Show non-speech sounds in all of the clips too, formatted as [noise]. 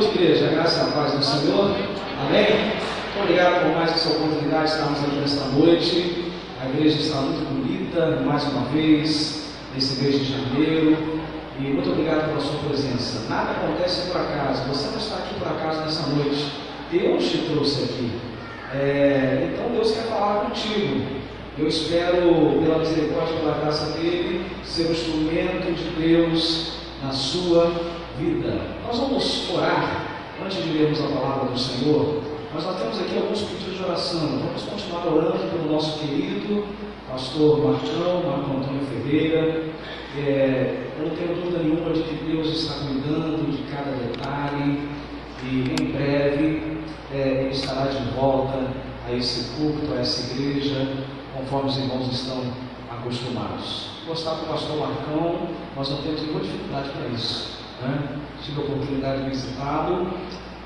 noite, igreja. Graça e paz do Senhor. Amém? Muito obrigado por mais essa oportunidade de estarmos aqui nesta noite. A igreja está muito bonita, mais uma vez, nesse mês de janeiro. E muito obrigado pela sua presença. Nada acontece por acaso. Você não está aqui por acaso nessa noite. Deus te trouxe aqui. É, então Deus quer falar contigo. Eu espero, pela misericórdia e pela graça dele, ser o instrumento de Deus na sua vida. Nós vamos orar antes de lermos a palavra do Senhor. Mas nós temos aqui alguns pedidos de oração. Vamos continuar orando pelo nosso querido pastor Marcão, Marco Antônio Ferreira. É, eu não tenho dúvida nenhuma de que Deus está cuidando de cada detalhe e em breve é, ele estará de volta a esse culto, a essa igreja, conforme os irmãos estão acostumados. Gostar do pastor Marcão, nós não temos nenhuma dificuldade para isso. Né? Tive a oportunidade de visitá-lo,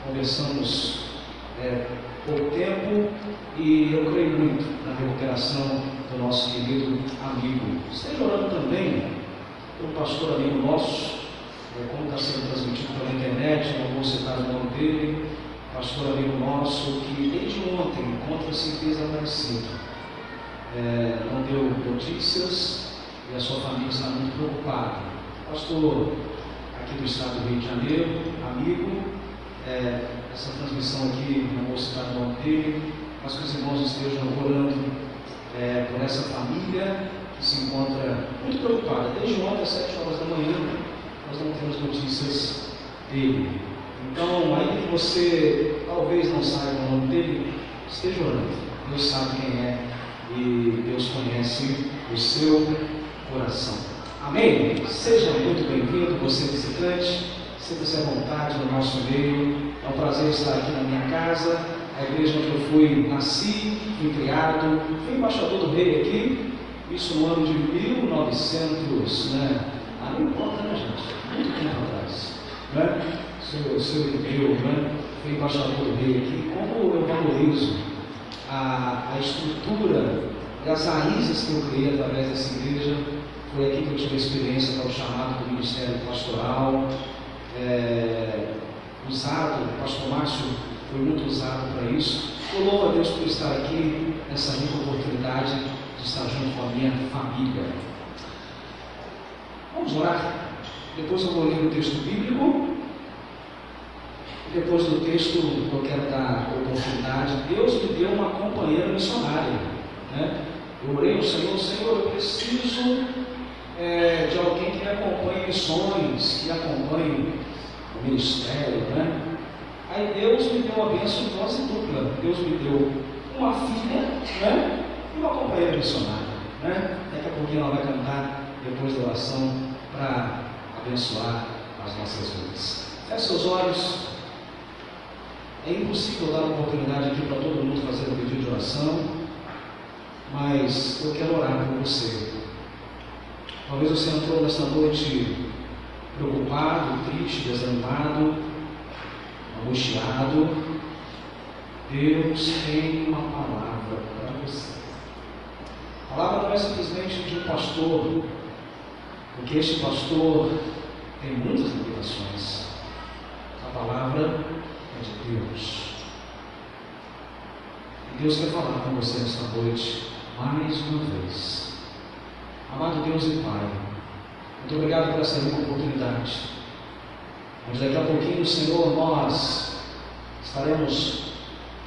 conversamos é, por tempo e eu creio muito na recuperação do nosso querido amigo. Esteja orando também pelo pastor amigo nosso, é, como está sendo transmitido pela internet, não vou citar o nome dele, pastor amigo nosso, que desde ontem encontra-se desaparecido. É, não deu notícias e a sua família está muito preocupada. Pastor aqui do estado do Rio de Janeiro, amigo, é, essa transmissão aqui, não vou citar o nome dele, mas que os irmãos estejam orando é, por essa família que se encontra muito preocupada. Desde ontem, às 7 horas da manhã, nós não temos notícias dele. Então, aí que você talvez não saiba o nome dele, esteja orando. Deus sabe quem é e Deus conhece o seu coração. Amém? Seja muito bem-vindo, você visitante. Sinta-se à vontade no nosso meio. É um prazer estar aqui na minha casa, a igreja onde eu fui, nasci, fui criado, fui embaixador do rei aqui, isso no ano de 1900, né? Ah, não importa, né, gente? Muito tempo atrás, né? Seu, seu europeu, né? Fui embaixador do rei aqui. Como eu valorizo a, a estrutura e as raízes que eu criei através dessa igreja, foi aqui que eu tive a experiência para o chamado do ministério pastoral, é, usado, o pastor Márcio foi muito usado para isso. Eu louvo a Deus por estar aqui nessa rica oportunidade de estar junto com a minha família. Vamos orar. Depois eu vou ler o texto bíblico. Depois do texto, eu quero dar oportunidade. Deus me deu uma companheira missionária. Né? Eu orei ao Senhor, Senhor, eu preciso é, de alguém que me acompanhe missões, que acompanhe o ministério, né? Aí Deus me deu uma bênção dose dupla. Deus me deu uma filha, né? E uma companheira missionária, né? Daqui a pouquinho ela vai cantar depois da oração para abençoar as nossas vidas. Feche seus olhos. É impossível dar uma oportunidade aqui para todo mundo fazer um pedido de oração, mas eu quero orar por você. Talvez você entrou nesta noite preocupado, triste, desanimado, angustiado. Deus tem uma palavra para você. A palavra não é simplesmente de um pastor, porque este pastor tem muitas limitações. A palavra é de Deus. E Deus quer falar com você nesta noite, mais uma vez. Amado Deus e Pai, muito obrigado por essa rica oportunidade. Mas daqui a pouquinho, Senhor, nós estaremos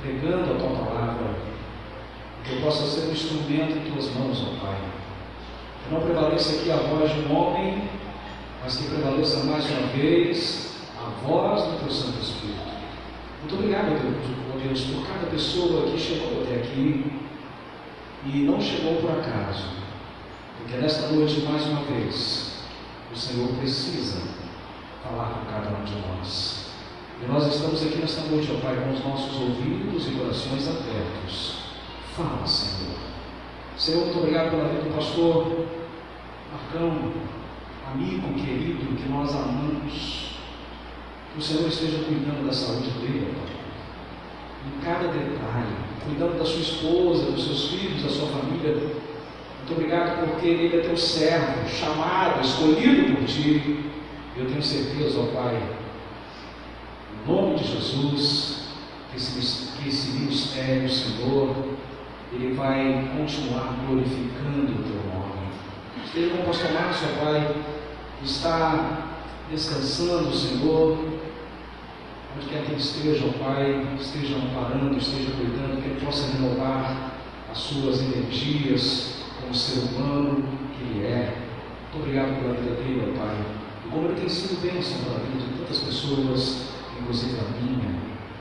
pregando a Tua palavra, que eu possa ser um instrumento em Tuas mãos, ó Pai. Que não prevaleça aqui a voz de um homem, mas que prevaleça mais uma vez a voz do Teu Santo Espírito. Muito obrigado, Deus, Deus, por cada pessoa que chegou até aqui e não chegou por acaso porque nesta noite, mais uma vez, o Senhor precisa falar com cada um de nós. E nós estamos aqui nesta noite, ó Pai, com os nossos ouvidos e corações abertos. Fala, Senhor. Senhor, muito obrigado pela vida do pastor Marcão, amigo querido que nós amamos. Que o Senhor esteja cuidando da saúde dele, ó Pai. Em cada detalhe, cuidando da sua esposa, dos seus filhos, da sua família muito obrigado porque ele é teu servo, chamado, escolhido por ti. Eu tenho certeza, ó Pai, no nome de Jesus, que esse, que esse ministério, Senhor, ele vai continuar glorificando o teu nome. Esteja com o pastor Márcio, Pai, está descansando, Senhor, onde quer que ele esteja, ó Pai, esteja amparando, esteja cuidando, que ele possa renovar as suas energias como ser humano que ele é. Muito obrigado pela vida dele, ó Pai. E como ele tem sido bênção para a vida de tantas pessoas, inclusive a minha.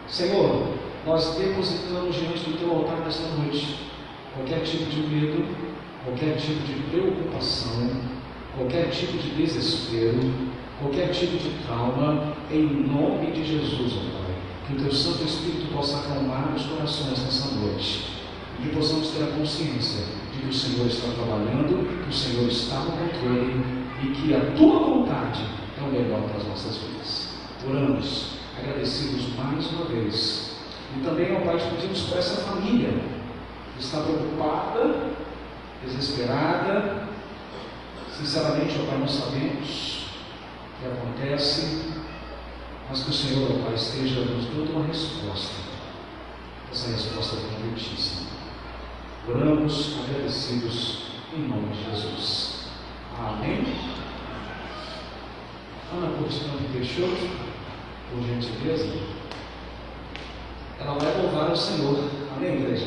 Senhor, nós depositamos diante do teu altar nesta noite qualquer tipo de medo, qualquer tipo de preocupação, qualquer tipo de desespero, qualquer tipo de trauma, em nome de Jesus, ó Pai. Que o teu Santo Espírito possa acalmar os corações nessa noite e que possamos ter a consciência que o Senhor está trabalhando, que o Senhor está no controle e que a tua vontade é o melhor para as nossas vidas. Oramos, agradecidos mais uma vez. E também, ó Pai, pedimos para essa família que está preocupada, desesperada. Sinceramente, ó Pai, não sabemos o que acontece, mas que o Senhor, ó Pai, esteja nos dando uma resposta. Essa resposta é convertíssima. Oramos agradecidos em nome de Jesus. Amém. Ana Cortina Peixoto, por gentileza, ela vai louvar o Senhor. Amém, igreja?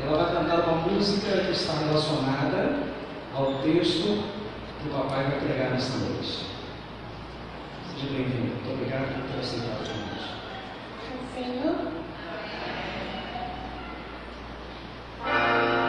Ela vai cantar uma música que está relacionada ao texto que o papai vai pregar nesta noite. Seja bem-vindo. Muito obrigado por ter aceitado o convite. Senhor. O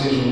seja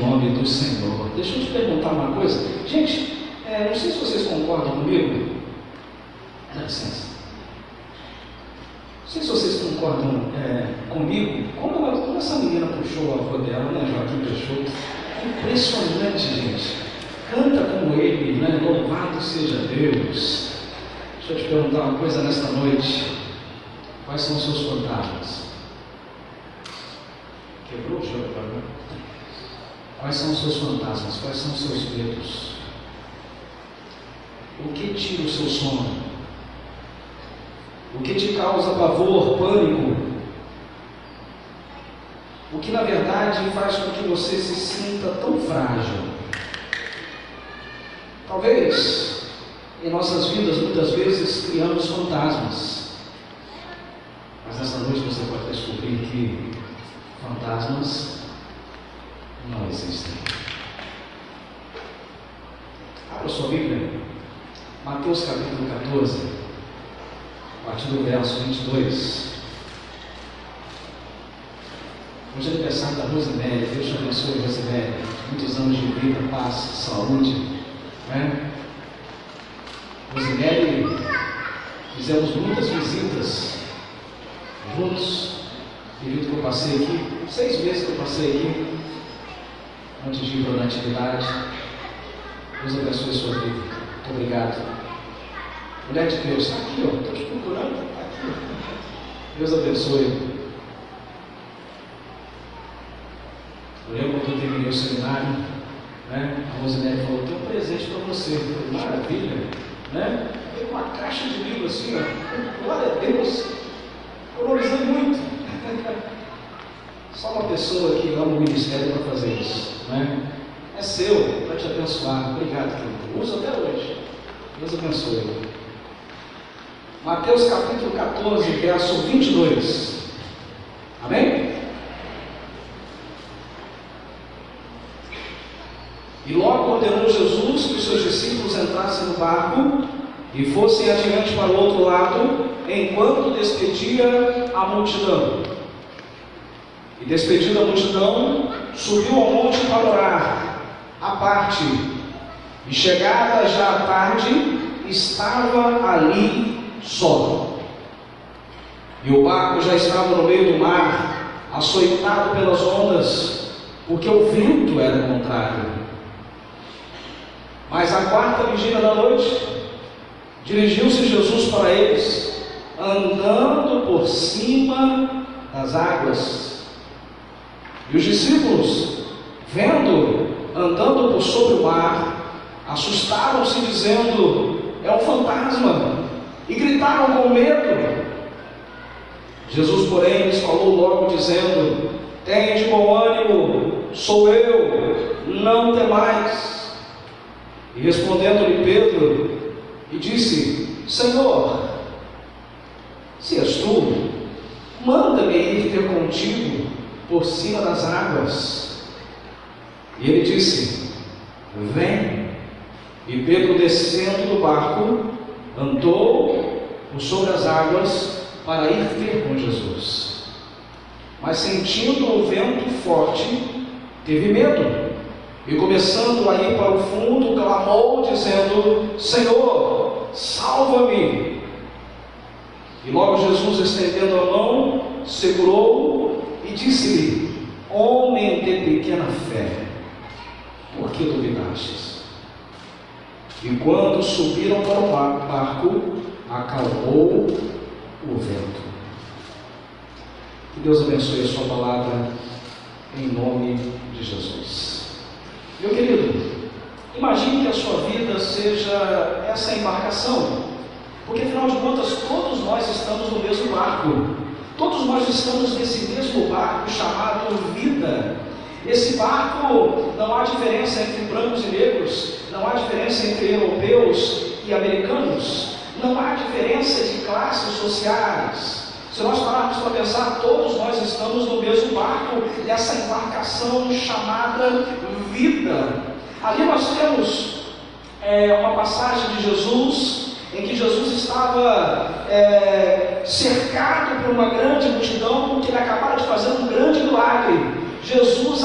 que eu passei antes de ir para a atividade. Deus abençoe a sua vida. Muito obrigado. Mulher de Deus, está aqui, ó. Estou te procurando. Está aqui. Deus abençoe. Eu lembro quando eu terminei o seminário, né? A Rosinelli falou, tem um presente para você. Falei, maravilha, né? Tem uma caixa de livro assim, ó. Glória a Deus. Valorizei muito. [laughs] Só uma pessoa que ama o ministério para fazer isso. Né? É seu, para te abençoar. Obrigado, querido. Uso até hoje. Deus abençoe. Mateus capítulo 14, verso 22. Amém? E logo ordenou Jesus que os seus discípulos entrassem no barco e fossem adiante para o outro lado, enquanto despedia a multidão. E despedida a multidão, subiu ao monte para orar, à parte. E chegada já a tarde, estava ali só. E o barco já estava no meio do mar, açoitado pelas ondas, porque o vento era contrário. Mas a quarta vigília da noite, dirigiu-se Jesus para eles, andando por cima das águas. E os discípulos, vendo, andando por sobre o mar, assustaram-se, dizendo: É um fantasma, e gritaram com medo. Jesus, porém, lhes falou logo, dizendo: Tende bom ânimo, sou eu, não temais. E respondendo-lhe Pedro, e disse: Senhor, se és tu, manda-me ir ter contigo por cima das águas. E ele disse: Vem. E Pedro, descendo do barco, andou por sobre as águas para ir ter com Jesus. Mas sentindo o vento forte, teve medo. E começando a ir para o fundo, clamou, dizendo: Senhor, salva-me. E logo Jesus, estendendo a mão, segurou e disse-lhe: Homem de pequena fé, por que duvidastes? E quando subiram para o barco, acalmou o vento. Que Deus abençoe a sua palavra em nome de Jesus. Meu querido, imagine que a sua vida seja essa embarcação, porque afinal de contas todos nós estamos no mesmo barco. Todos nós estamos nesse mesmo barco chamado vida. Esse barco não há diferença entre brancos e negros, não há diferença entre europeus e americanos, não há diferença de classes sociais. Se nós pararmos para pensar, todos nós estamos no mesmo barco, nessa embarcação chamada vida. Ali nós temos é, uma passagem de Jesus em que Jesus estava é, cercado por uma grande multidão, porque ele acabara de fazer um grande milagre. Jesus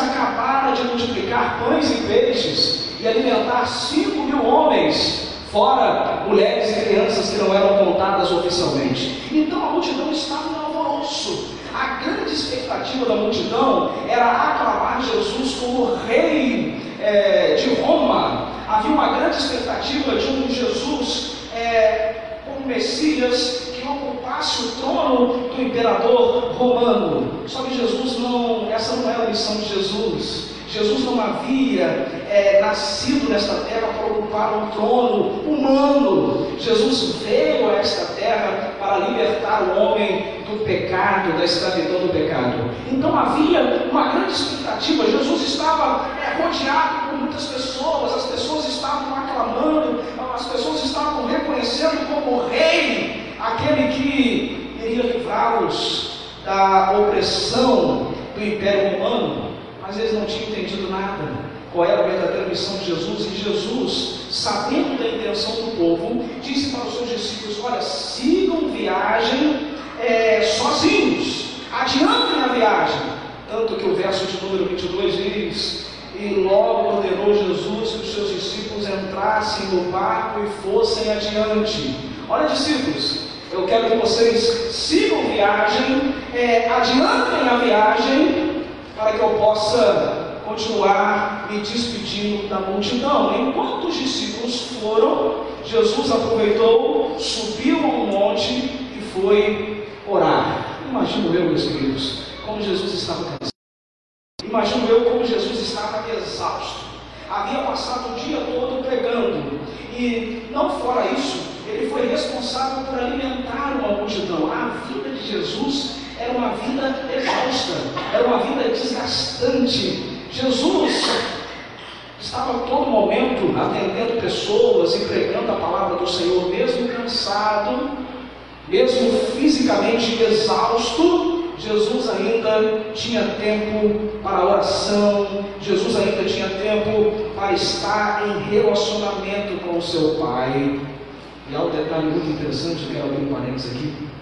de multiplicar pães e peixes e alimentar cinco mil homens, fora mulheres e crianças que não eram contadas oficialmente. Então a multidão estava em alvoroço. A grande expectativa da multidão era aclamar Jesus como rei é, de Roma. Havia uma grande expectativa de um Jesus é, como Messias que ocupasse o trono do imperador romano. Só que Jesus não, essa não era a missão de Jesus. Jesus não havia é, nascido nesta terra para ocupar um trono humano. Jesus veio a esta terra para libertar o homem do pecado, da escravidão do pecado. Então havia uma grande expectativa. Jesus estava é, rodeado por muitas pessoas, as pessoas estavam aclamando, as pessoas estavam reconhecendo como rei aquele que iria livrá-los da opressão do Império Romano mas eles não tinham entendido nada. Qual era a verdadeira missão de Jesus? E Jesus, sabendo da intenção do povo, disse para os seus discípulos: Olha, sigam viagem é, sozinhos, adiantem a viagem. Tanto que o verso de número 22 diz: E logo ordenou Jesus que os seus discípulos entrassem no barco e fossem adiante. Olha, discípulos, eu quero que vocês sigam viagem, é, adiantem a viagem para que eu possa continuar me despedindo da multidão. Enquanto os discípulos foram, Jesus aproveitou, subiu a um monte e foi orar. Imagino eu, meus queridos, como Jesus estava cansado. Imagino eu como Jesus estava exausto. Havia passado o dia todo pregando. E não fora isso, ele foi responsável por alimentar uma multidão. A vida de Jesus era uma vida exausta, era uma vida desgastante. Jesus estava a todo momento atendendo pessoas e pregando a palavra do Senhor, mesmo cansado, mesmo fisicamente exausto. Jesus ainda tinha tempo para oração, Jesus ainda tinha tempo para estar em relacionamento com o seu Pai. E há um detalhe muito interessante, quero abrir um parênteses aqui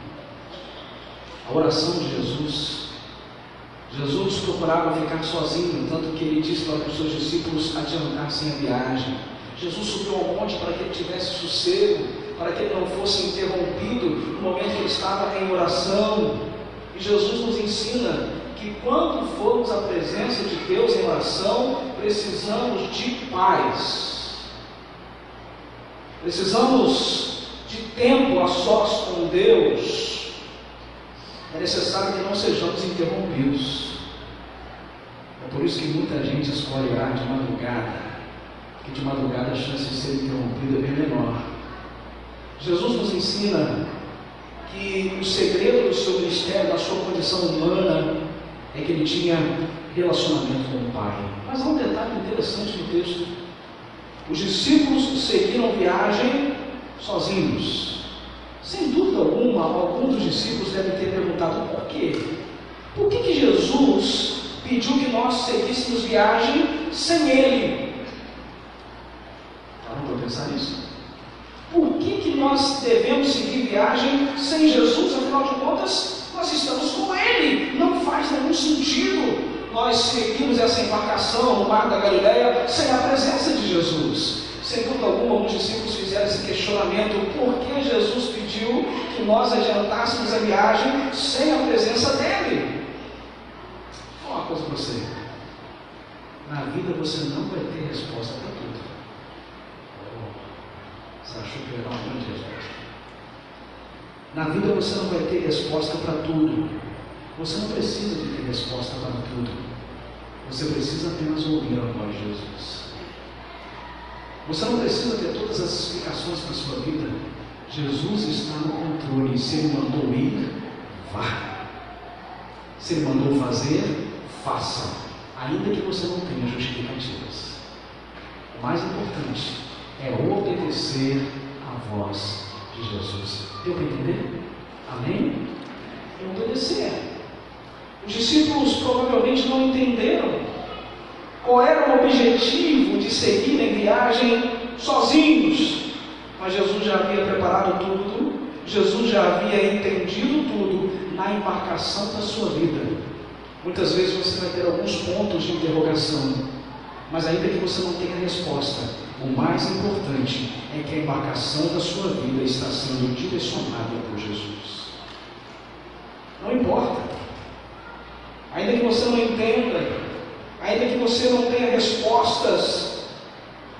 a oração de Jesus. Jesus procurava ficar sozinho, tanto que ele disse para os seus discípulos adiantassem a viagem. Jesus subiu ao monte para que ele tivesse sossego, para que ele não fosse interrompido no momento que ele estava em oração. E Jesus nos ensina que quando formos à presença de Deus em oração, precisamos de paz. Precisamos de tempo a sós com Deus é necessário que não sejamos interrompidos. É por isso que muita gente escolhe orar de madrugada, porque de madrugada a chance de ser interrompido é bem menor. Jesus nos ensina que o segredo do seu ministério, da sua condição humana, é que ele tinha relacionamento com o Pai. Mas há um detalhe interessante no texto. Os discípulos seguiram viagem sozinhos. Sem dúvida alguma, alguns dos discípulos devem ter perguntado por quê? Por que, que Jesus pediu que nós seguíssemos viagem sem Ele? Pararam para pensar nisso? Por que, que nós devemos seguir viagem sem Jesus? Afinal de contas, nós estamos com Ele. Não faz nenhum sentido nós seguirmos essa embarcação no mar da Galileia sem a presença de Jesus. Sem dúvida alguma, alguns discípulos fizeram esse questionamento: por que Jesus pediu que nós adiantássemos a viagem sem a presença dele? Vou falar uma coisa para você. Na vida você não vai ter resposta para tudo. Você achou que ia dar grande resposta? Na vida você não vai ter resposta para tudo. Você não precisa de ter resposta para tudo. Você precisa apenas ouvir a voz de Jesus. Você não precisa ter todas as explicações para a sua vida. Jesus está no controle. Se Ele mandou ir, vá. Se Ele mandou fazer, faça. Ainda que você não tenha justificativas. O mais importante é obedecer à voz de Jesus. Deu para entender? Amém? É obedecer. Os discípulos provavelmente não entenderam qual era o objetivo de seguir em viagem sozinhos? Mas Jesus já havia preparado tudo, Jesus já havia entendido tudo na embarcação da sua vida. Muitas vezes você vai ter alguns pontos de interrogação, mas ainda que você não tenha resposta, o mais importante é que a embarcação da sua vida está sendo direcionada por Jesus. Não importa. Ainda que você não entenda, ainda que você não tenha respostas,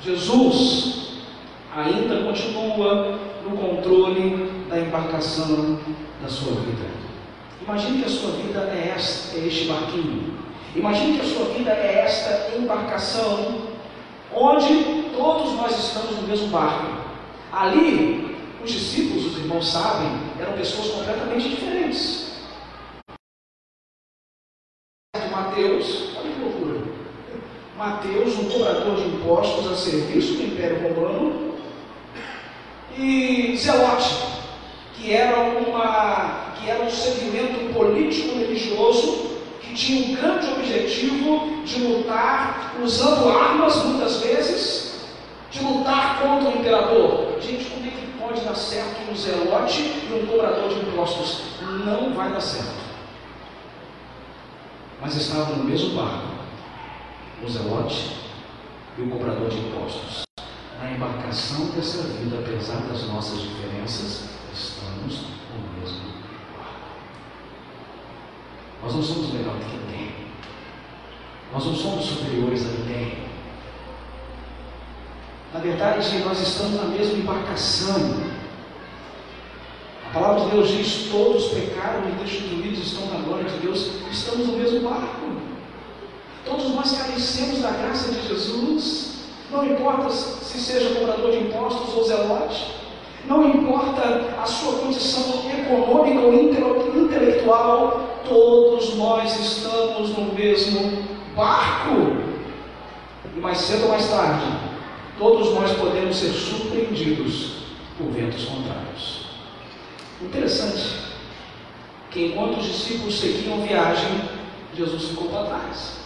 Jesus ainda continua no controle da embarcação da sua vida. Imagine que a sua vida é, esta, é este barquinho. Imagine que a sua vida é esta embarcação, onde todos nós estamos no mesmo barco. Ali, os discípulos, os irmãos sabem, eram pessoas completamente diferentes. Mateus, olha que loucura. Mateus, um cobrador de impostos a serviço do Império Romano, e Zelote, que era uma que era um segmento político-religioso tinha um grande objetivo de lutar, usando armas muitas vezes, de lutar contra o imperador. Gente, como é que pode dar certo um zelote e um cobrador de impostos? Não vai dar certo. Mas estavam no mesmo barco, o zelote e o cobrador de impostos. Na embarcação dessa vida, apesar das nossas diferenças, estamos no mesmo nós não somos melhor do que ninguém. Nós não somos superiores a ninguém. Na verdade, nós estamos na mesma embarcação. A palavra de Deus diz: todos pecaram e destituídos estão na glória de Deus. Estamos no mesmo barco. Todos nós carecemos da graça de Jesus. Não importa se seja cobrador de impostos ou zelote. Não importa a sua condição econômica ou intelectual, todos nós estamos no mesmo barco. E mais cedo ou mais tarde, todos nós podemos ser surpreendidos por ventos contrários. Interessante que enquanto os discípulos seguiam viagem, Jesus ficou para trás.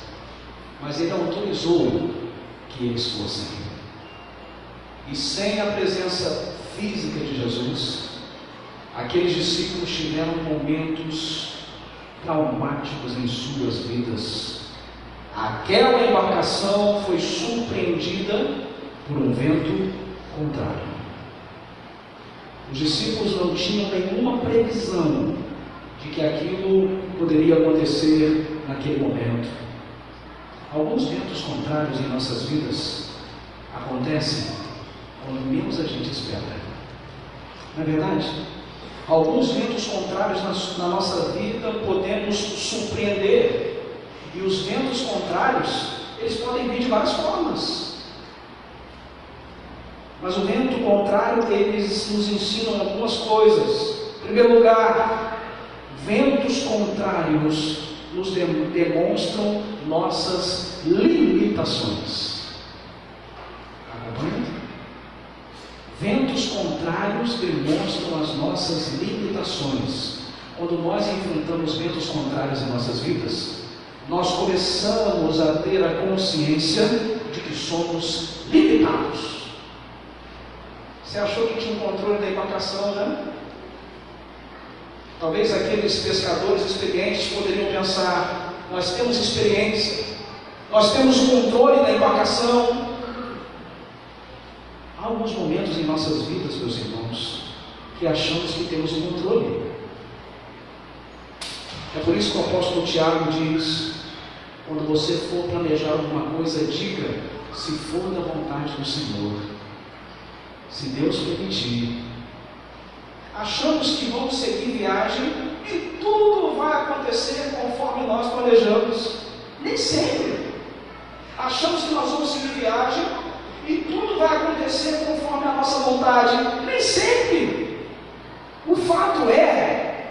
Mas ele autorizou que eles fossem. E sem a presença física de Jesus, aqueles discípulos tiveram momentos traumáticos em suas vidas. Aquela embarcação foi surpreendida por um vento contrário. Os discípulos não tinham nenhuma previsão de que aquilo poderia acontecer naquele momento. Alguns ventos contrários em nossas vidas acontecem quando menos a gente espera. Não é verdade? Alguns ventos contrários na, na nossa vida podemos surpreender. E os ventos contrários, eles podem vir de várias formas. Mas o vento contrário, eles nos ensinam algumas coisas. Em primeiro lugar, ventos contrários nos demonstram nossas limitações. Acompanha? Ventos contrários demonstram as nossas limitações. Quando nós enfrentamos ventos contrários em nossas vidas, nós começamos a ter a consciência de que somos limitados. Você achou que tinha um controle da embarcação, né? Talvez aqueles pescadores experientes poderiam pensar: nós temos experiência, nós temos controle da embarcação, Alguns momentos em nossas vidas, meus irmãos, que achamos que temos o controle. É por isso que o apóstolo Tiago diz: quando você for planejar alguma coisa, diga se for da vontade do Senhor, se Deus permitir. Achamos que vamos seguir viagem e tudo vai acontecer conforme nós planejamos. Nem sempre. Achamos que nós vamos seguir viagem e tudo vai acontecer conforme a nossa vontade. Nem sempre. O fato é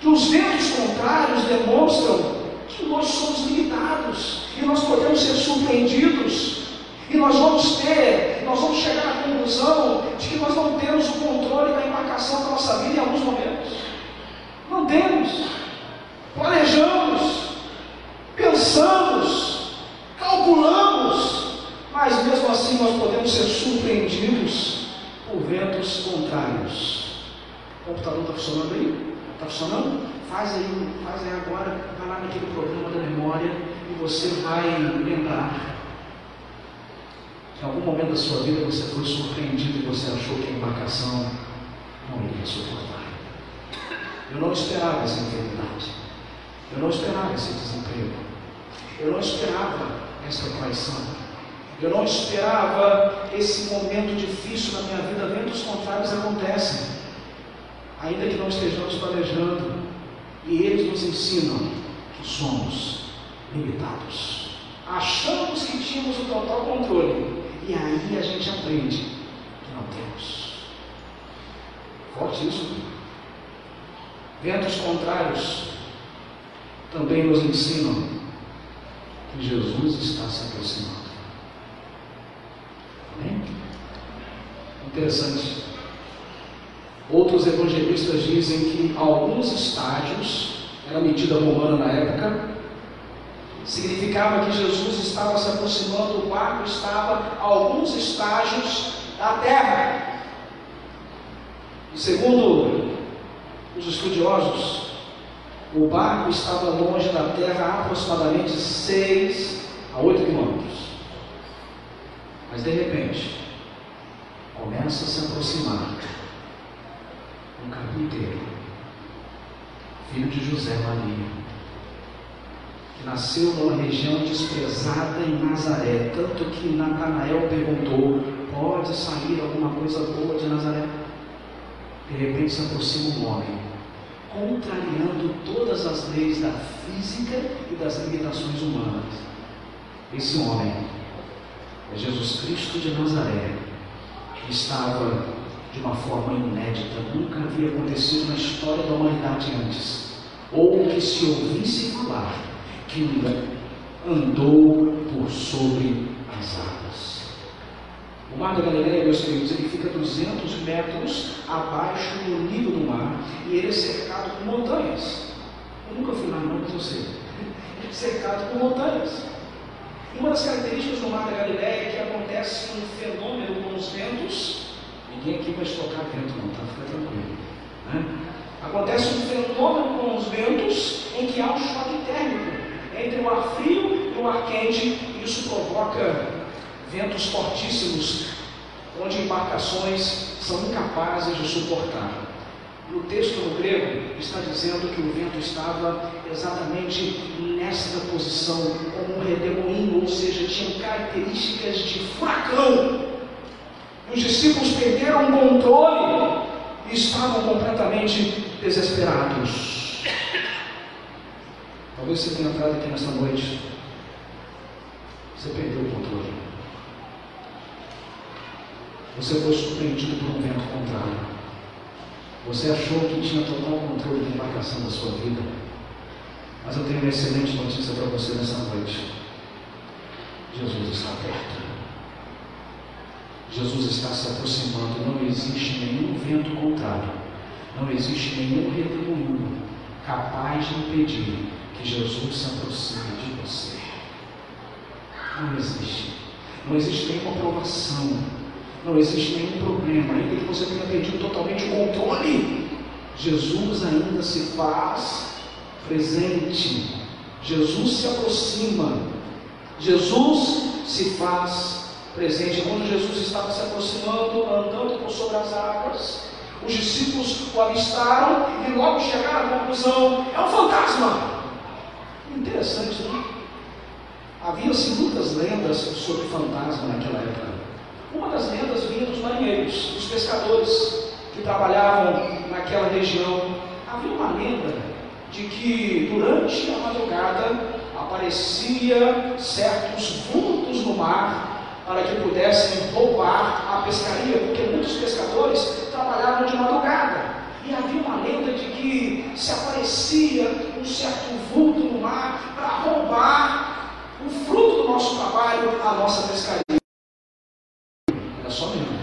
que os ventos contrários demonstram que nós somos limitados e nós podemos ser surpreendidos. E nós vamos ter, nós vamos chegar à conclusão de que nós não temos o controle da embarcação da nossa vida em alguns momentos. Não temos. Planejamos, pensamos, calculamos, mas mesmo assim nós podemos ser surpreendidos por ventos contrários. O computador está funcionando aí? Está funcionando? faz aí, faz aí agora, vai lá naquele programa da memória e você vai lembrar em algum momento da sua vida você foi surpreendido e você achou que a embarcação não iria suportar. Eu não esperava essa enfermidade. Eu não esperava esse desemprego. Eu não esperava essa traição. Eu não esperava esse momento difícil na minha vida. Ventos contrários acontecem, ainda que não estejamos planejando. E eles nos ensinam que somos limitados. Achamos que tínhamos o total controle e aí a gente aprende que não temos. Forte isso. Ventos contrários também nos ensinam que Jesus está se aproximando. Interessante. Outros evangelistas dizem que alguns estágios, era medida romana na época, Significava que Jesus estava se aproximando, o barco estava a alguns estágios da terra. E segundo os estudiosos, o barco estava longe da terra aproximadamente 6 a 8 quilômetros. Mas de repente, começa a se aproximar um carpinteiro, filho de José Maria nasceu numa região desprezada em Nazaré, tanto que Natanael perguntou: pode sair alguma coisa boa de Nazaré? De repente se aproxima um homem, contrariando todas as leis da física e das limitações humanas. Esse homem é Jesus Cristo de Nazaré, que estava de uma forma inédita, nunca havia acontecido na história da humanidade antes, ou que se ouvisse falar que andou por sobre as águas. O mar da Galileia, meus queridos, ele fica 200 metros abaixo do nível do mar e ele é cercado por montanhas. Eu nunca fui lá, não, mas eu sei. [laughs] Ele é cercado por montanhas. E uma das características do mar da Galileia é que acontece um fenômeno com os ventos. Ninguém aqui vai estocar vento, não, tá? Fica tranquilo. Né? Acontece um fenômeno com os ventos em que há um choque térmico entre o ar frio e o ar quente, e isso provoca ventos fortíssimos, onde embarcações são incapazes de suportar. No texto no grego está dizendo que o vento estava exatamente nesta posição, como um redemoinho, ou seja, tinha características de furacão. Os discípulos perderam o controle e estavam completamente desesperados. Talvez você tenha entrado aqui nessa noite. Você perdeu o controle. Você foi surpreendido por um vento contrário. Você achou que tinha total controle da embarcação da sua vida. Mas eu tenho uma excelente notícia para você nessa noite. Jesus está perto. Jesus está se aproximando. Não existe nenhum vento contrário. Não existe nenhum redemoinho capaz de impedir que Jesus se aproxime de você. Não existe. Não existe nenhuma provação. Não existe nenhum problema. Ainda que você tenha perdido totalmente o controle, Jesus ainda se faz presente. Jesus se aproxima. Jesus se faz presente. Quando Jesus estava se aproximando, andando por sobre as águas, os discípulos o avistaram e logo chegaram à conclusão: é um fantasma. Interessante, né? Havia-se muitas lendas sobre fantasma naquela época. Uma das lendas vinha dos marinheiros, dos pescadores que trabalhavam naquela região. Havia uma lenda de que durante a madrugada aparecia certos vultos no mar para que pudessem roubar a pescaria, porque muitos pescadores trabalhavam de madrugada. E havia uma lenda de que se aparecia um certo vulto no mar para roubar o fruto do nosso trabalho, a nossa pescaria. Só lenda.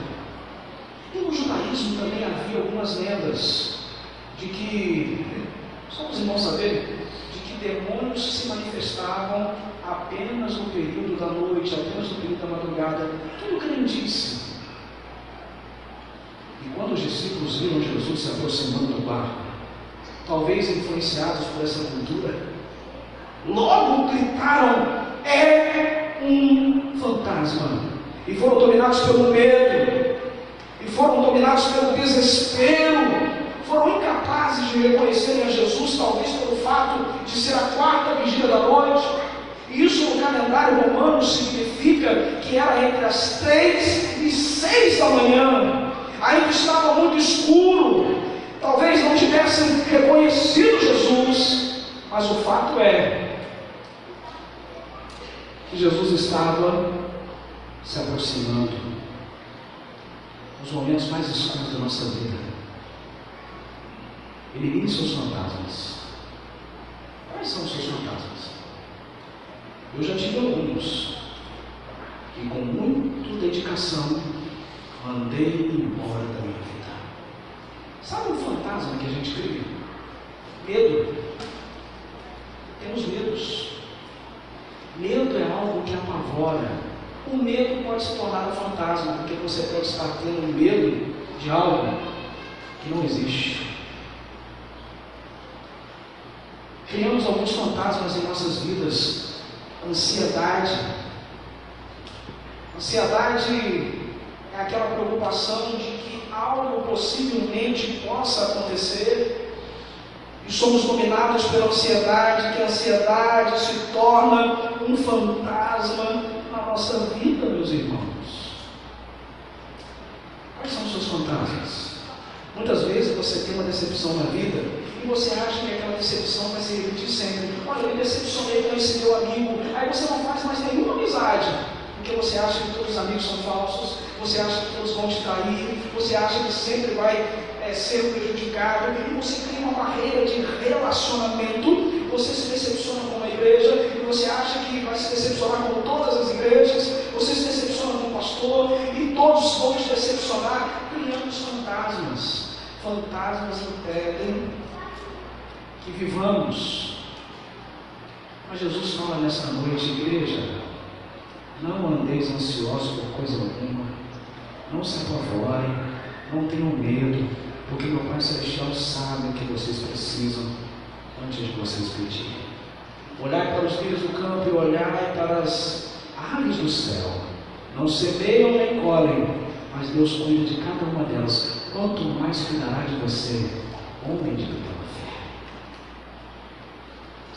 E no judaísmo também havia algumas lendas de que, só os irmãos saberem, de que demônios se manifestavam apenas no período da noite, apenas no período da madrugada. Tudo crendice. E quando os discípulos viram Jesus se aproximando do barco, talvez influenciados por essa cultura, logo gritaram: é um fantasma. E foram dominados pelo medo, e foram dominados pelo desespero, foram incapazes de reconhecerem a Jesus, talvez pelo fato de ser a quarta vigília da noite. E isso no calendário romano significa que era entre as três e seis da manhã. Ainda estava muito escuro. Talvez não tivessem reconhecido Jesus. Mas o fato é que Jesus estava se aproximando nos momentos mais escuros da nossa vida. Elimine seus fantasmas. Quais são os seus fantasmas? Eu já tive alguns que com muita dedicação mandei embora da minha vida. Sabe o fantasma que a gente cria? Medo. Temos medos. Medo é algo que apavora. O medo pode se tornar um fantasma, porque você pode estar tendo medo de algo que não existe. Criamos alguns fantasmas em nossas vidas. Ansiedade. Ansiedade é aquela preocupação de que algo possivelmente possa acontecer. E somos dominados pela ansiedade, que a ansiedade se torna um fantasma na nossa vida, meus irmãos. Quais são os seus fantasmas? Muitas vezes você tem uma decepção na vida e você acha que aquela decepção vai se repetir sempre. Olha, eu me decepcionei com esse meu amigo, aí você não faz mais nenhuma amizade, porque você acha que todos os amigos são falsos, você acha que todos vão te trair, você acha que sempre vai é, ser prejudicado, e você cria uma barreira de relacionamento, você se decepciona com a igreja, e você acha que vai se decepcionar com todas as igrejas, você se decepciona com o pastor, e todos vão te decepcionar, criando fantasmas. Fantasmas impedem que vivamos. Mas Jesus fala nessa noite, igreja, não andeis ansiosos por coisa alguma, não se apavorem, não tenham medo, porque meu Pai Celestial sabe o que vocês precisam antes de vocês pedirem. Olhai para os filhos do campo e olhai para as aves do céu. Não semeiam nem colhem, mas Deus cuida de cada uma delas. Quanto mais cuidará de você, homem de Deus.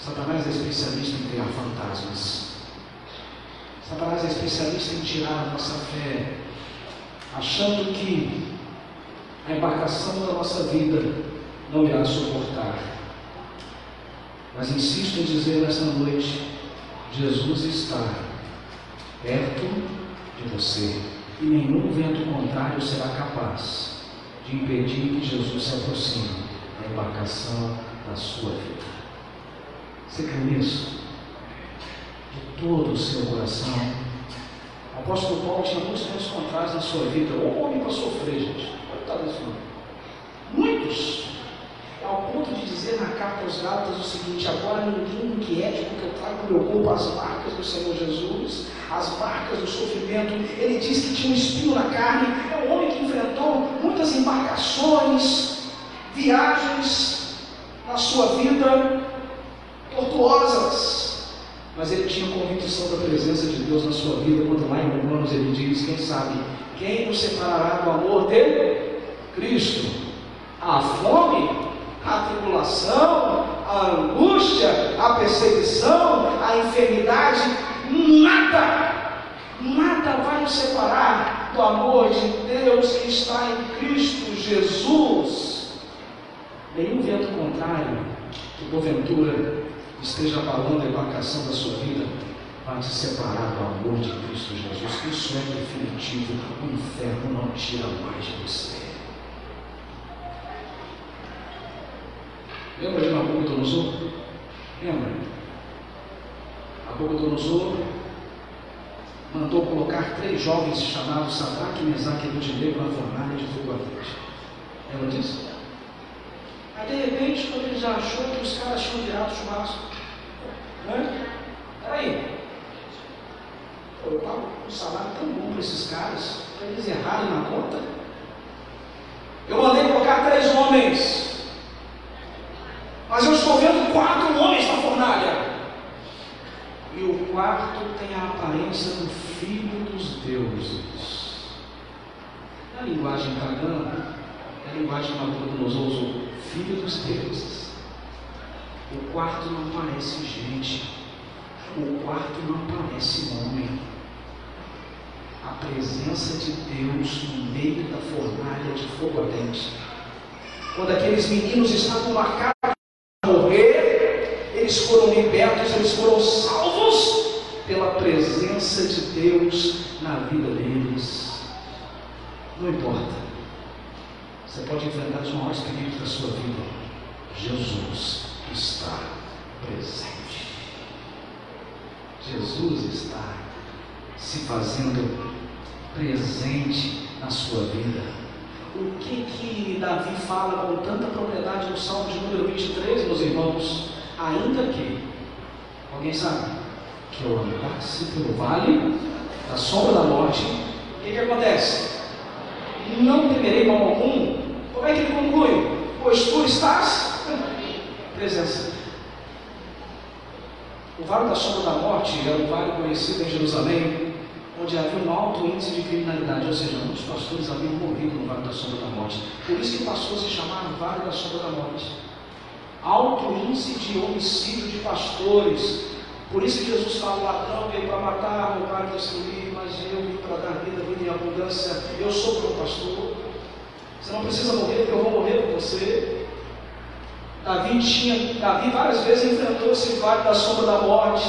Satanás é especialista em criar fantasmas. Satanás é especialista em tirar a nossa fé, achando que a embarcação da nossa vida não irá suportar. Mas insisto em dizer nesta noite: Jesus está perto de você e nenhum vento contrário será capaz de impedir que Jesus se aproxime da embarcação da sua vida. Você crê nisso? De todo o seu coração. O apóstolo Paulo tinha muitos pontos contrários na sua vida. Ou homem para sofrer, gente. Coitado desse homem. Muitos. Ao ponto de dizer na carta aos Gálatas o seguinte: agora ninguém inquiete, porque eu trago meu corpo as marcas do Senhor Jesus, as marcas do sofrimento. Ele diz que tinha um espinho na carne. É um homem que enfrentou muitas embarcações, viagens na sua vida, tortuosas. Mas ele tinha convicção da presença de Deus na sua vida, quando lá em Romanos ele diz: Quem sabe, quem nos separará do amor de Cristo? A fome, a tribulação, a angústia, a perseguição, a enfermidade, nada, nada vai nos separar do amor de Deus que está em Cristo Jesus. Nenhum vento contrário que porventura esteja abalando a embarcação da sua vida, para te separar do amor de Cristo Jesus. Isso é definitivo. O inferno não tira mais de você. Lembra de Nabucodonosor? Lembra? Nabucodonosor mandou colocar três jovens chamados Sadraque, Mesaque e Abednego na fornalha de fogo ardente. Lembra disso? Aí de repente, quando ele já achou que os caras tinham virado o churrasco, né? Peraí. Eu pago um salário tão bom para esses caras, para eles errarem na conta. Eu mandei colocar três homens. Mas eu estou vendo quatro homens na fornalha. E o quarto tem a aparência do filho dos deuses. É a linguagem pagana, é a linguagem que Nabucodonosor usou. Filho dos deuses. O quarto não parece gente, o quarto não parece homem. A presença de Deus no meio da fornalha de fogo ardente. Quando aqueles meninos estavam marcados para morrer, eles foram libertos, eles foram salvos pela presença de Deus na vida deles. Não importa. Você pode enfrentar os maiores perigos da sua vida. Jesus está presente. Jesus está se fazendo presente na sua vida. O que que Davi fala com tanta propriedade no Salmo de número 23, meus irmãos? Ainda que, alguém sabe, que eu andasse pelo vale da sombra da morte, o que que acontece? Não temerei mal algum. Como é que ele conclui? Pois tu estás presença. O Vale da Sombra da Morte era um vale conhecido em Jerusalém, onde havia um alto índice de criminalidade, ou seja, muitos pastores haviam morrido no Vale da Sombra da Morte. Por isso que passou a se chamar Vale da Sombra da Morte. Alto índice de homicídio de pastores. Por isso que Jesus fala, o ladrão veio para matar, roubar e destruir, mas eu vim para dar vida, vida em abundância. Eu sou o pastor. Você não precisa morrer, porque eu vou morrer por você. Davi tinha, Davi várias vezes enfrentou esse vale da sombra da morte,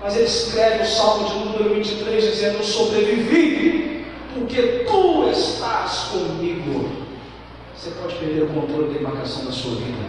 mas ele escreve o Salmo de número 23 dizendo: sobrevivi, porque tu estás comigo. Você pode perder o controle da embarcação da sua vida,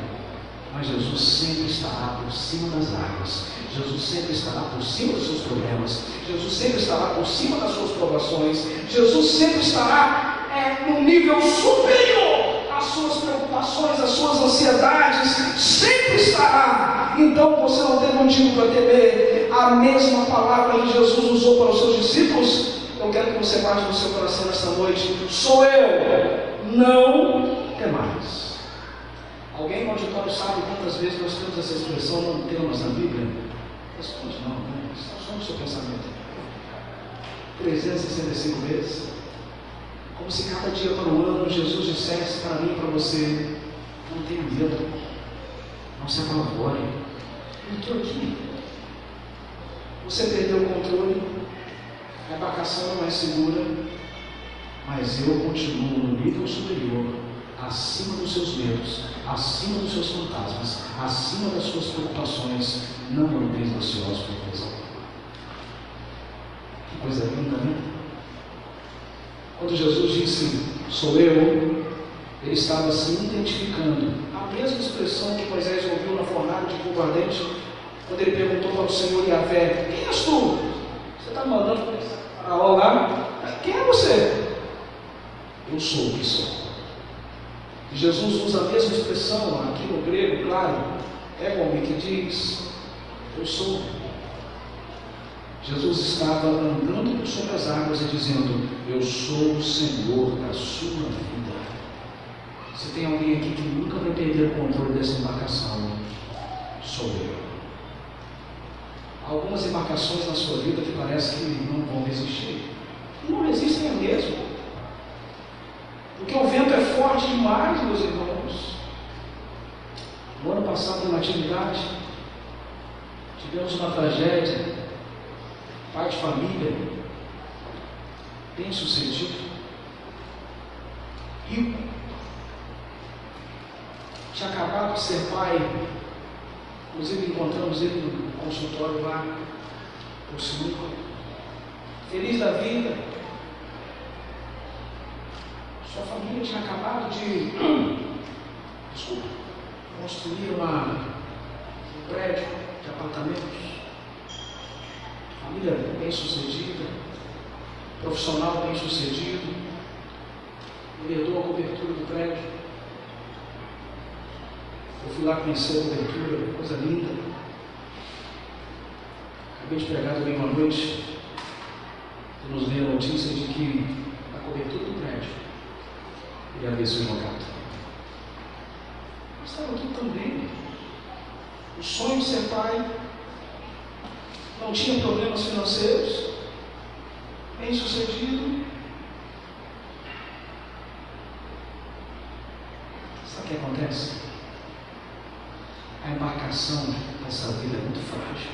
mas Jesus sempre estará por cima das águas. Jesus sempre estará por cima dos seus problemas. Jesus sempre estará por cima das suas provações. Jesus sempre estará é, nível superior às suas preocupações, às suas ansiedades. Sempre estará. Então você não tem motivo para temer. A mesma palavra que Jesus usou para os seus discípulos. Eu quero que você bate no seu coração nesta noite. Sou eu. Não temais. Alguém no auditório sabe quantas vezes nós temos essa expressão, não temos na Bíblia? Responde não, né? Só no seu pensamento. 365 vezes. Como se cada dia para o ano Jesus dissesse para mim e para você: Não tenha medo, não se apavore, eu estou aqui. Você perdeu o controle, a embarcação não é segura, mas eu continuo no nível superior, acima dos seus medos, acima dos seus fantasmas, acima das suas preocupações. Não andeis ansiosos por coisa alguma. Que coisa linda, né? Quando Jesus disse, sou eu, ele estava se identificando. A mesma expressão que Moisés ouviu na fornalha de fogo ardente, quando ele perguntou para o Senhor e a fé, quem és tu? Você está mandando para lá? Quem é você? Eu sou o que sou. E Jesus usa a mesma expressão aqui no grego, claro, é homem que diz, eu sou. Jesus estava andando sobre as águas e dizendo: Eu sou o Senhor da sua vida. Se tem alguém aqui que nunca vai perder o controle dessa embarcação, sou eu. Algumas embarcações na sua vida que parece que não vão resistir. Não resistem mesmo. Porque o vento é forte demais, meus irmãos. No ano passado, na atividade, tivemos uma tragédia pai de família, bem sucedido, rico, tinha acabado de ser pai, inclusive encontramos ele no consultório lá, o Sinuca, feliz da vida, sua família tinha acabado de [coughs] desculpa, construir uma, um prédio de apartamentos família bem sucedida, profissional bem sucedido, ele herdou a cobertura do prédio. Eu fui lá conhecer a cobertura, coisa linda. Acabei de pregar também uma noite, e nos veio a notícia de que a cobertura do prédio ele havia sido jogado. Estava tão bem. O sonho de ser pai não tinha problemas financeiros, bem sucedido. Sabe o que acontece? A embarcação dessa vida é muito frágil.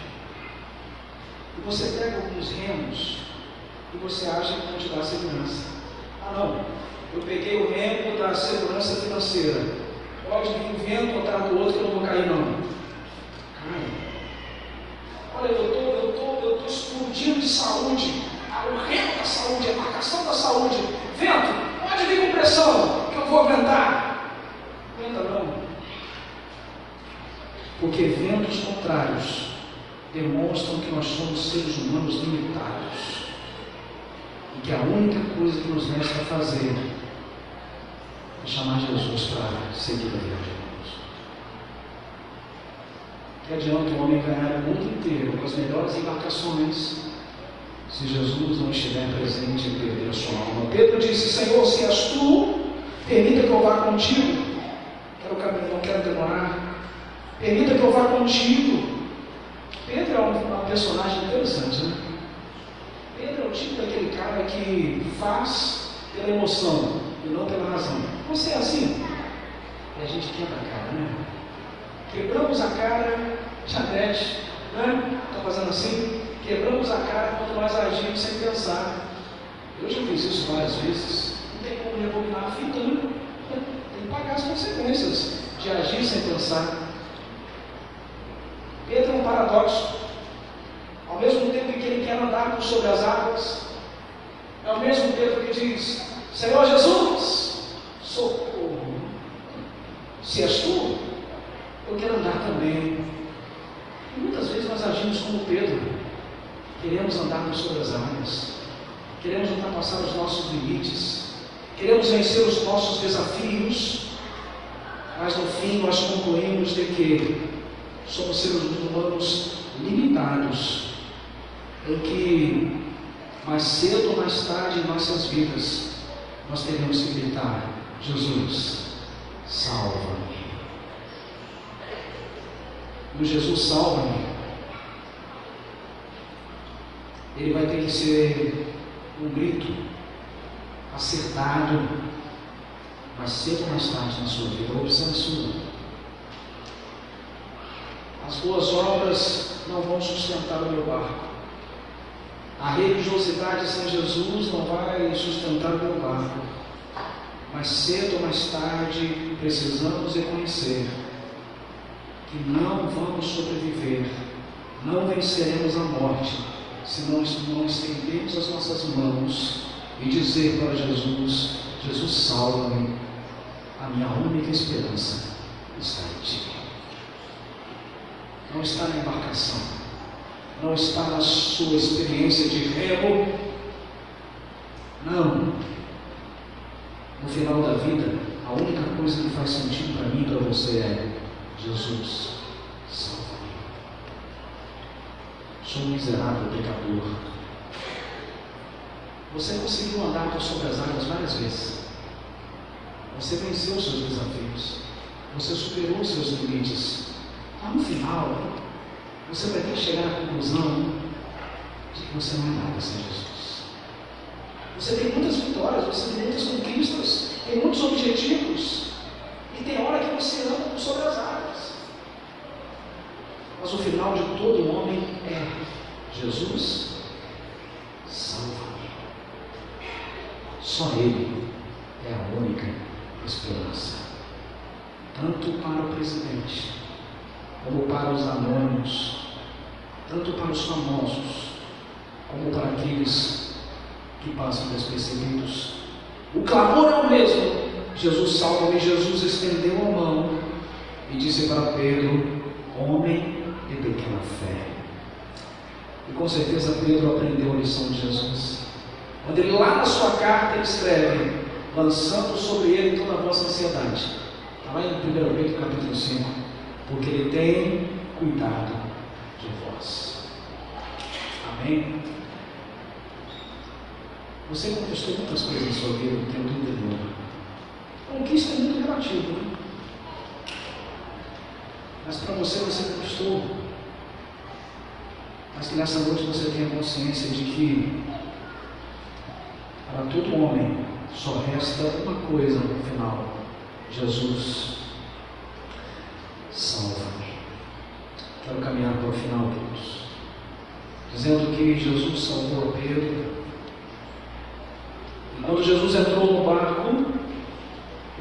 E você pega alguns remos e você acha que vão te dar segurança. Ah não, eu peguei o remo da segurança financeira. Pode vir um vento atrás do outro que eu não vou cair não. Cai. Olha, eu estou eu tô, eu tô explodindo de saúde. O remo da saúde, a embarcação da saúde. Vento, pode vir com pressão, que eu vou aguentar. Aguenta não. Porque ventos contrários demonstram que nós somos seres humanos limitados. E que a única coisa que nos resta fazer é chamar Jesus para seguir a viagem. Que adianta o homem ganhar o mundo inteiro com as melhores embarcações se Jesus não estiver presente e perder a sua alma? Pedro disse: Senhor, se és tu, permita que eu vá contigo. Quero caminhar, não quero demorar. Permita que eu vá contigo. Pedro é um, personagem interessante, né? Pedro é o tipo daquele cara que faz pela emoção e não pela razão. Você é assim? E a gente quebra a cara, né? Quebramos a cara, Janete, né? Está fazendo assim? Quebramos a cara quanto mais agimos sem pensar. Eu já fiz isso várias vezes. Não tem como rebobinar a fita, né? Tem que pagar as consequências de agir sem pensar. Pedro é um paradoxo. Ao mesmo tempo que ele quer andar por sobre as águas, é o mesmo Pedro que diz: Senhor Jesus, socorro. Se és tu, eu quero andar também. E muitas vezes nós agimos como Pedro, queremos andar por sobre as águas, queremos ultrapassar os nossos limites, queremos vencer os nossos desafios, mas no fim nós concluímos de que somos seres humanos limitados, em que mais cedo ou mais tarde em nossas vidas nós teremos que gritar: Jesus, salva-me. No Jesus salva-me, ele vai ter que ser um grito acertado, mais cedo ou mais tarde na sua vida, a opção é sua. As boas obras não vão sustentar o meu barco. A religiosidade sem Jesus não vai sustentar o meu barco. Mais cedo ou mais tarde precisamos reconhecer que não vamos sobreviver, não venceremos a morte, se nós não estendermos as nossas mãos e dizer para Jesus: Jesus, salva-me, a minha única esperança está em Ti. Não está na embarcação, não está na sua experiência de remo, não. No final da vida, a única coisa que faz sentido para mim e para você é Jesus, salva-me. Sou um miserável pecador. Você conseguiu andar por sobre as águas várias vezes. Você venceu seus desafios. Você superou seus limites. Mas no final, você vai ter que chegar à conclusão de que você não é nada sem Jesus. Você tem muitas vitórias, você tem muitas conquistas, tem muitos objetivos. E tem hora que você anda por sobre as águas. Mas o final de todo homem é Jesus, salva-me. Só Ele é a única esperança. Tanto para o presidente, como para os anônimos, tanto para os famosos, como para aqueles que passam despercebidos. O clamor é o mesmo, Jesus salva-me. Jesus estendeu a mão e disse para Pedro: Homem pequena fé. E com certeza Pedro aprendeu a lição de Jesus. Quando ele lá na sua carta ele escreve: Lançando sobre ele toda a vossa ansiedade. Está lá em 1 Pedro capítulo 5. Porque ele tem cuidado de vós. Amém? Você conquistou muitas coisas na sua vida, não tenho dúvida nenhuma. Conquista é muito relativo, né? Mas para você, você conquistou. Mas que nessa noite você tenha consciência de que para todo homem só resta uma coisa no final: Jesus salva. Quero caminhar para o final, Deus, dizendo que Jesus salvou a Pedro. Quando Jesus entrou no barco,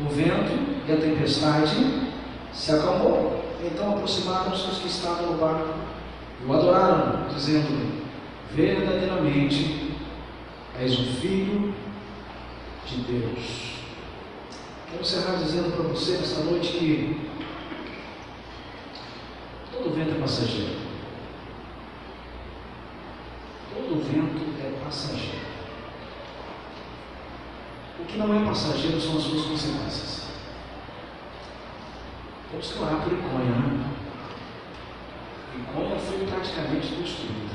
o vento e a tempestade se acalmou. Então aproximaram-se os que estavam no barco e o adoraram, dizendo: Verdadeiramente és um filho de Deus. Quero encerrar dizendo para você nessa noite que todo vento é passageiro. Todo vento é passageiro. O que não é passageiro são as suas consequências. Vamos clarar por Iconha, né? Iconha foi praticamente destruída.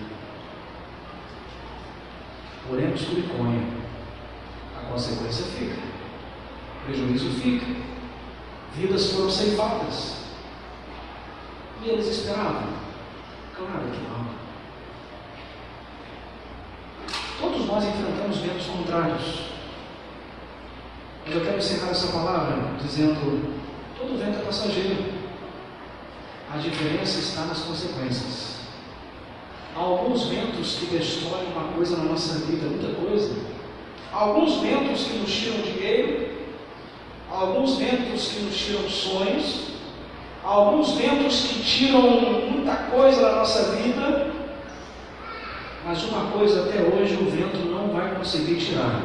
Oremos por Iconha. A consequência fica. O prejuízo fica. Vidas foram ceifadas. E eles esperavam? Claro que não. Todos nós enfrentamos ventos contrários. Mas eu quero encerrar essa palavra dizendo: todo vento é passageiro. A diferença está nas consequências. Há alguns ventos que destroem uma coisa na nossa vida, muita coisa. Há alguns ventos que nos tiram dinheiro, há alguns ventos que nos tiram sonhos, há alguns ventos que tiram muita coisa da nossa vida, mas uma coisa até hoje o vento não vai conseguir tirar: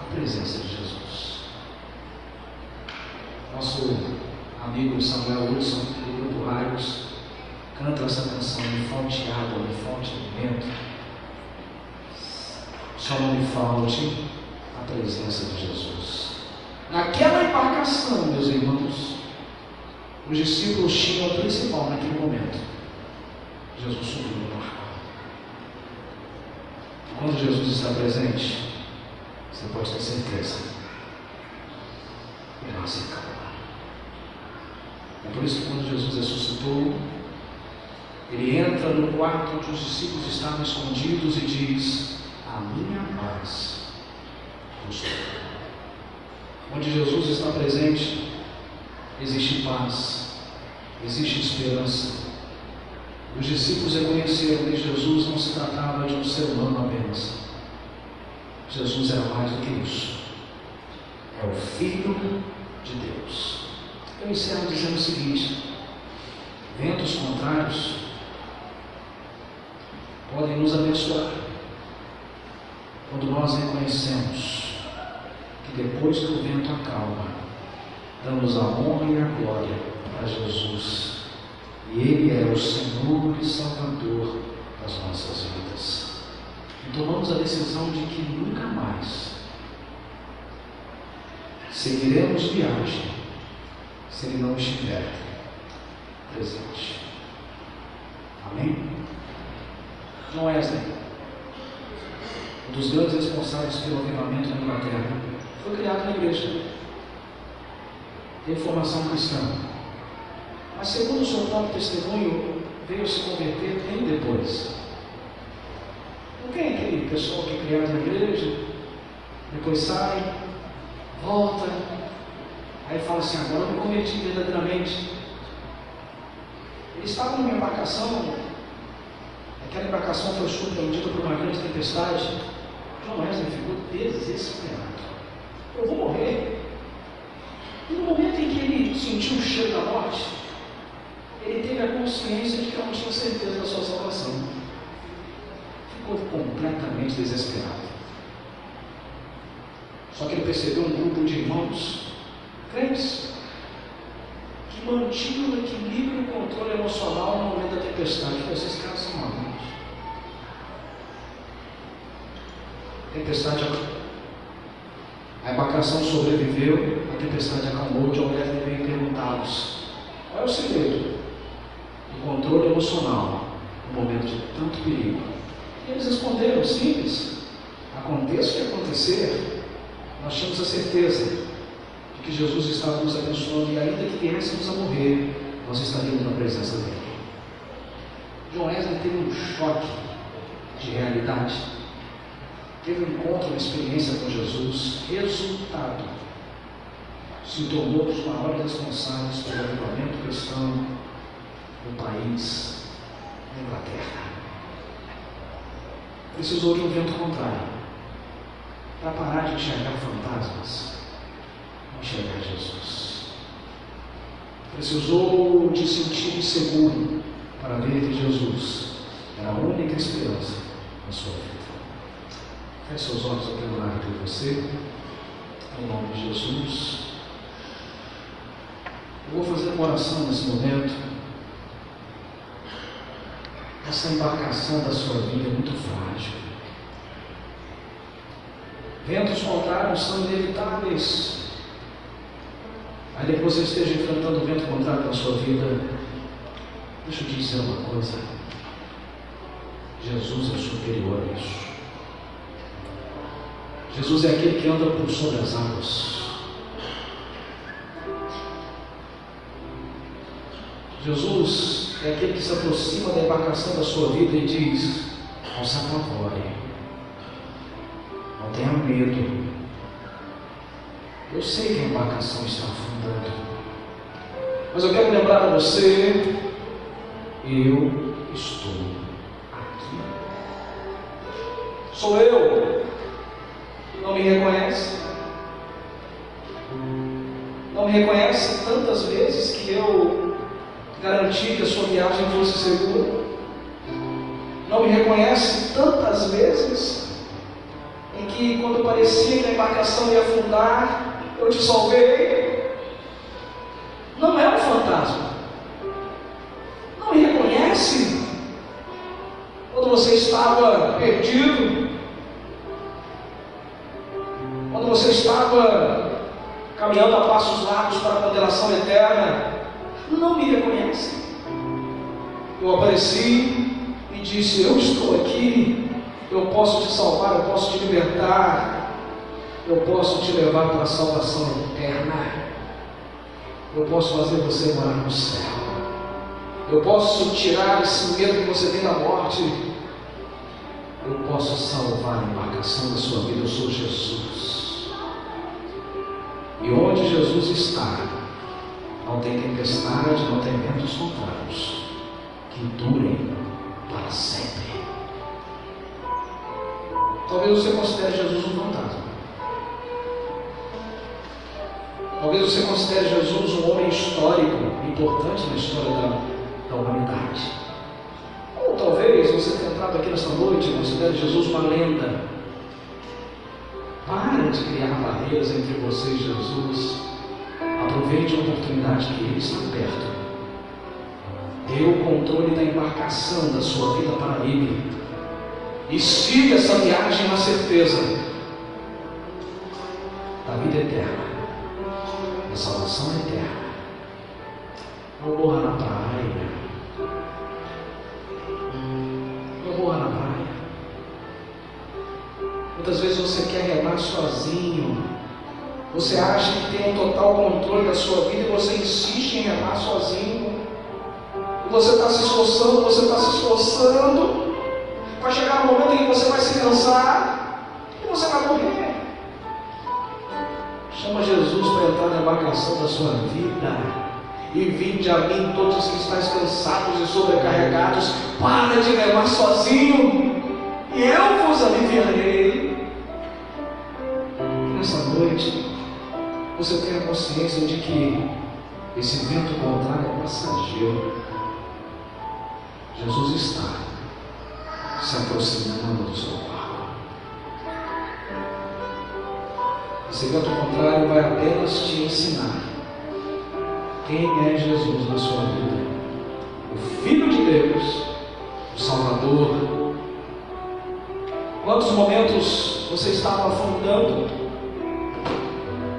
a presença de Jesus. Nosso amigo Samuel Wilson, do grupo Raios, canta essa canção, me falte água, me falte vento. Só não me falte a presença de Jesus. Naquela embarcação, meus irmãos, os discípulos tinham a principal naquele momento. Jesus subiu no barco. Quando Jesus está presente, você pode ter certeza. Ele não se calma. É por isso que quando Jesus ressuscitou, ele entra no quarto onde os discípulos estavam escondidos e diz: A minha paz vos Onde Jesus está presente, existe paz, existe esperança. Os discípulos reconheceram que Jesus não se tratava de um ser humano apenas. Jesus era mais do que isso. É o Filho de Deus. Eu encerro dizendo o seguinte: ventos contrários podem nos abençoar quando nós reconhecemos que depois que o vento acalma, damos a honra e a glória a Jesus. E Ele é o Senhor e Salvador das nossas vidas. E tomamos a decisão de que nunca mais seguiremos viagem se Ele não estiver presente. Amém? John Wesley, um dos grandes responsáveis pelo avivamento na Inglaterra, foi criado na igreja. Tem formação cristã. Mas, segundo o seu próprio testemunho, veio se converter bem depois. Não tem aquele pessoal que é criado na igreja, depois sai, volta, aí fala assim: agora eu me converti verdadeiramente. Eles estavam numa embarcação Aquela embarcação foi surpreendida por uma grande tempestade. João Wesley ficou desesperado. Eu vou morrer. E no momento em que ele sentiu o cheiro da morte, ele teve a consciência de que não tinha certeza da sua salvação. Ficou completamente desesperado. Só que ele percebeu um grupo de irmãos, crentes, que mantinham o equilíbrio e o controle emocional no momento da tempestade. Esses caras são malucos. tempestade A embarcação sobreviveu, a tempestade acalmou. John Wesley veio perguntá-los: qual é o segredo do controle emocional no momento de tanto perigo? E eles responderam: simples. Aconteça o que acontecer, nós tínhamos a certeza que Jesus estava nos abençoando e ainda que viéssemos a morrer, nós estaríamos na presença dele. João Wesley teve um choque de realidade. Teve um encontro, uma experiência com Jesus. Resultado. Se tornou um dos maiores responsáveis pelo avivamento cristão no país, na Inglaterra. Precisou de um vento contrário para parar de enxergar fantasmas, enxergar Jesus. Precisou de sentir seguro para ver que Jesus era a única esperança na sua vida. Feche seus olhos, eu quero orar por você, em nome de Jesus. Eu vou fazer uma oração nesse momento. Essa embarcação da sua vida é muito frágil. Ventos contrários são inevitáveis. Aí depois você esteja enfrentando o vento contrário na sua vida. Deixa eu te dizer uma coisa. Jesus é superior a isso. Jesus é aquele que anda por sobre as águas. Jesus é aquele que se aproxima da embarcação da sua vida e diz: Não se apavore, não tenha medo. Eu sei que a embarcação está afundando, mas eu quero lembrar a você: eu estou aqui. Sou eu. Não me reconhece? Não me reconhece tantas vezes que eu garantir que a sua viagem fosse segura. Não me reconhece tantas vezes em que, quando parecia que a embarcação ia afundar, eu te salvei. Não é um fantasma. Não me reconhece quando você estava perdido, quando você estava caminhando a passos largos para a condenação eterna não me reconhece. Eu apareci e disse: Eu estou aqui, eu posso te salvar, eu posso te libertar, eu posso te levar para a salvação eterna, eu posso fazer você morar no céu, eu posso tirar esse medo que você tem da morte, eu posso salvar a embarcação da sua vida, eu sou Jesus. E onde Jesus está, não tem tempestade, não tem ventos contrários que durem para sempre. Talvez você considere Jesus um fantasma. Talvez você considere Jesus um homem histórico, importante na história da, da humanidade. Ou talvez você tenha entrado aqui nesta noite e considere Jesus uma lenda. Para de criar barreiras entre você e Jesus. Aproveite a oportunidade que Ele está perto. Dê o controle da embarcação da sua vida para Ele. E siga essa viagem na certeza da vida eterna, da salvação eterna. Não morra na praia. Não morra na praia. Muitas vezes você quer remar sozinho. Você acha que tem um total controle da sua vida e você insiste em remar sozinho. Você está se esforçando, você está se esforçando. Vai chegar um momento em que você vai se cansar e você vai morrer. Chama Jesus para entrar na embarcação da sua vida. E vinde a mim todos os que estáis cansados e sobrecarregados. Para de remar sozinho. E eu vos aliviarei. Nessa noite, você tenha consciência de que esse vento contrário é passageiro. Jesus está se aproximando do seu barco. Esse vento contrário vai apenas te ensinar quem é Jesus na sua vida. O Filho de Deus, o Salvador. Quantos momentos você estava afundando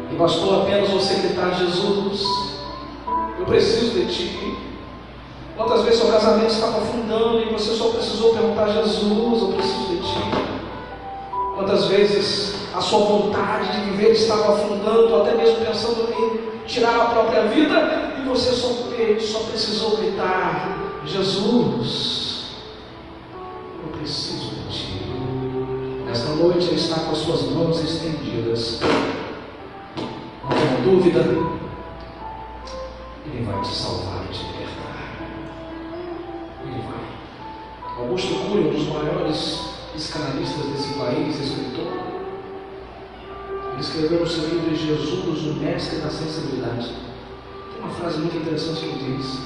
e bastou apenas você gritar: Jesus, eu preciso de ti. Quantas vezes seu casamento estava afundando e você só precisou perguntar: Jesus, eu preciso de ti. Quantas vezes a sua vontade de viver estava afundando, até mesmo pensando em tirar a própria vida, e você só, só precisou gritar: Jesus, preciso de Ti. Nesta noite Ele está com as suas mãos estendidas. Não dúvida, Ele vai te salvar e te libertar. Ele vai. Augusto Cury, um dos maiores psicanalistas desse país, escritor, ele escreveu no seu livro Jesus, o mestre da sensibilidade. Tem uma frase muito interessante que diz: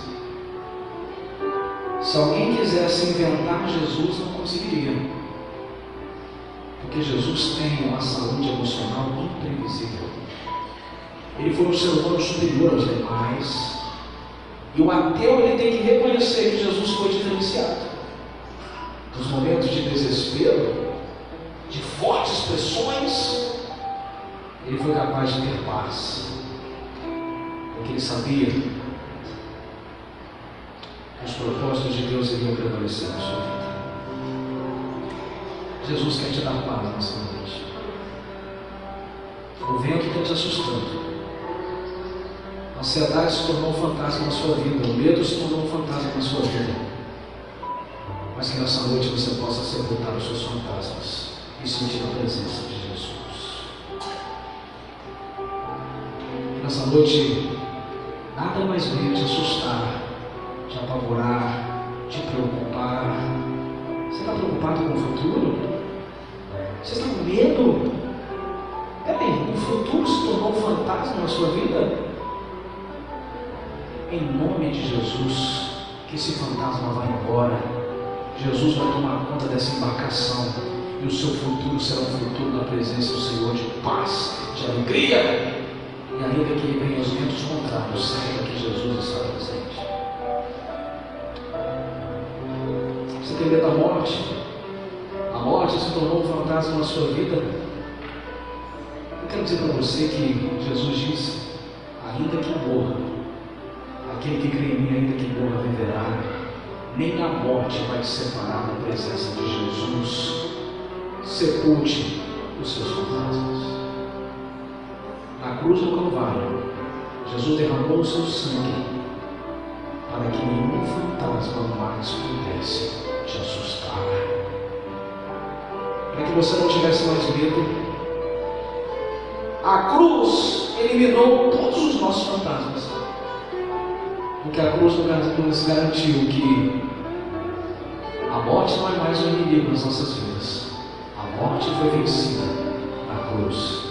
Se alguém quisesse inventar Jesus, não conseguiria. Porque Jesus tem uma saúde emocional imprevisível. Ele foi um ser humano superior aos demais. E o ateu ele tem que reconhecer que Jesus foi diferenciado. Nos momentos de desespero, de fortes pressões, ele foi capaz de ter paz. Porque ele sabia que os propósitos de Deus iriam prevalecer na sua vida. Jesus quer te dar paz nessa noite. O vento está te assustando. A ansiedade se tornou um fantasma na sua vida. O medo se tornou um fantasma na sua vida. Mas que nessa noite você possa sepultar os seus fantasmas e sentir a presença de Jesus. Nessa noite nada mais venha te assustar, te apavorar, te preocupar. Você está preocupado com o futuro? Você está com medo? Peraí, o futuro se tornou um fantasma na sua vida? Em nome de Jesus, que esse fantasma vá embora. Jesus vai tomar conta dessa embarcação. E o seu futuro será um futuro na presença do Senhor de paz, de alegria. E ainda que venham os ventos contrários, saiba que Jesus está presente. Você tem medo da morte? A morte se tornou um fantasma na sua vida? Eu quero dizer para você que Jesus disse: ainda que morra, aquele que crê em mim, ainda que morra, viverá. Nem a morte vai te separar da presença de Jesus. Sepulte os seus fantasmas. Na cruz do Calvário, Jesus derramou o seu sangue para que nenhum fantasma mais pudesse te assustar. Para que você não tivesse mais medo. A cruz eliminou todos os nossos fantasmas. Porque a cruz nos garantiu que a morte não é mais um inimigo nas nossas vidas. A morte foi vencida na cruz.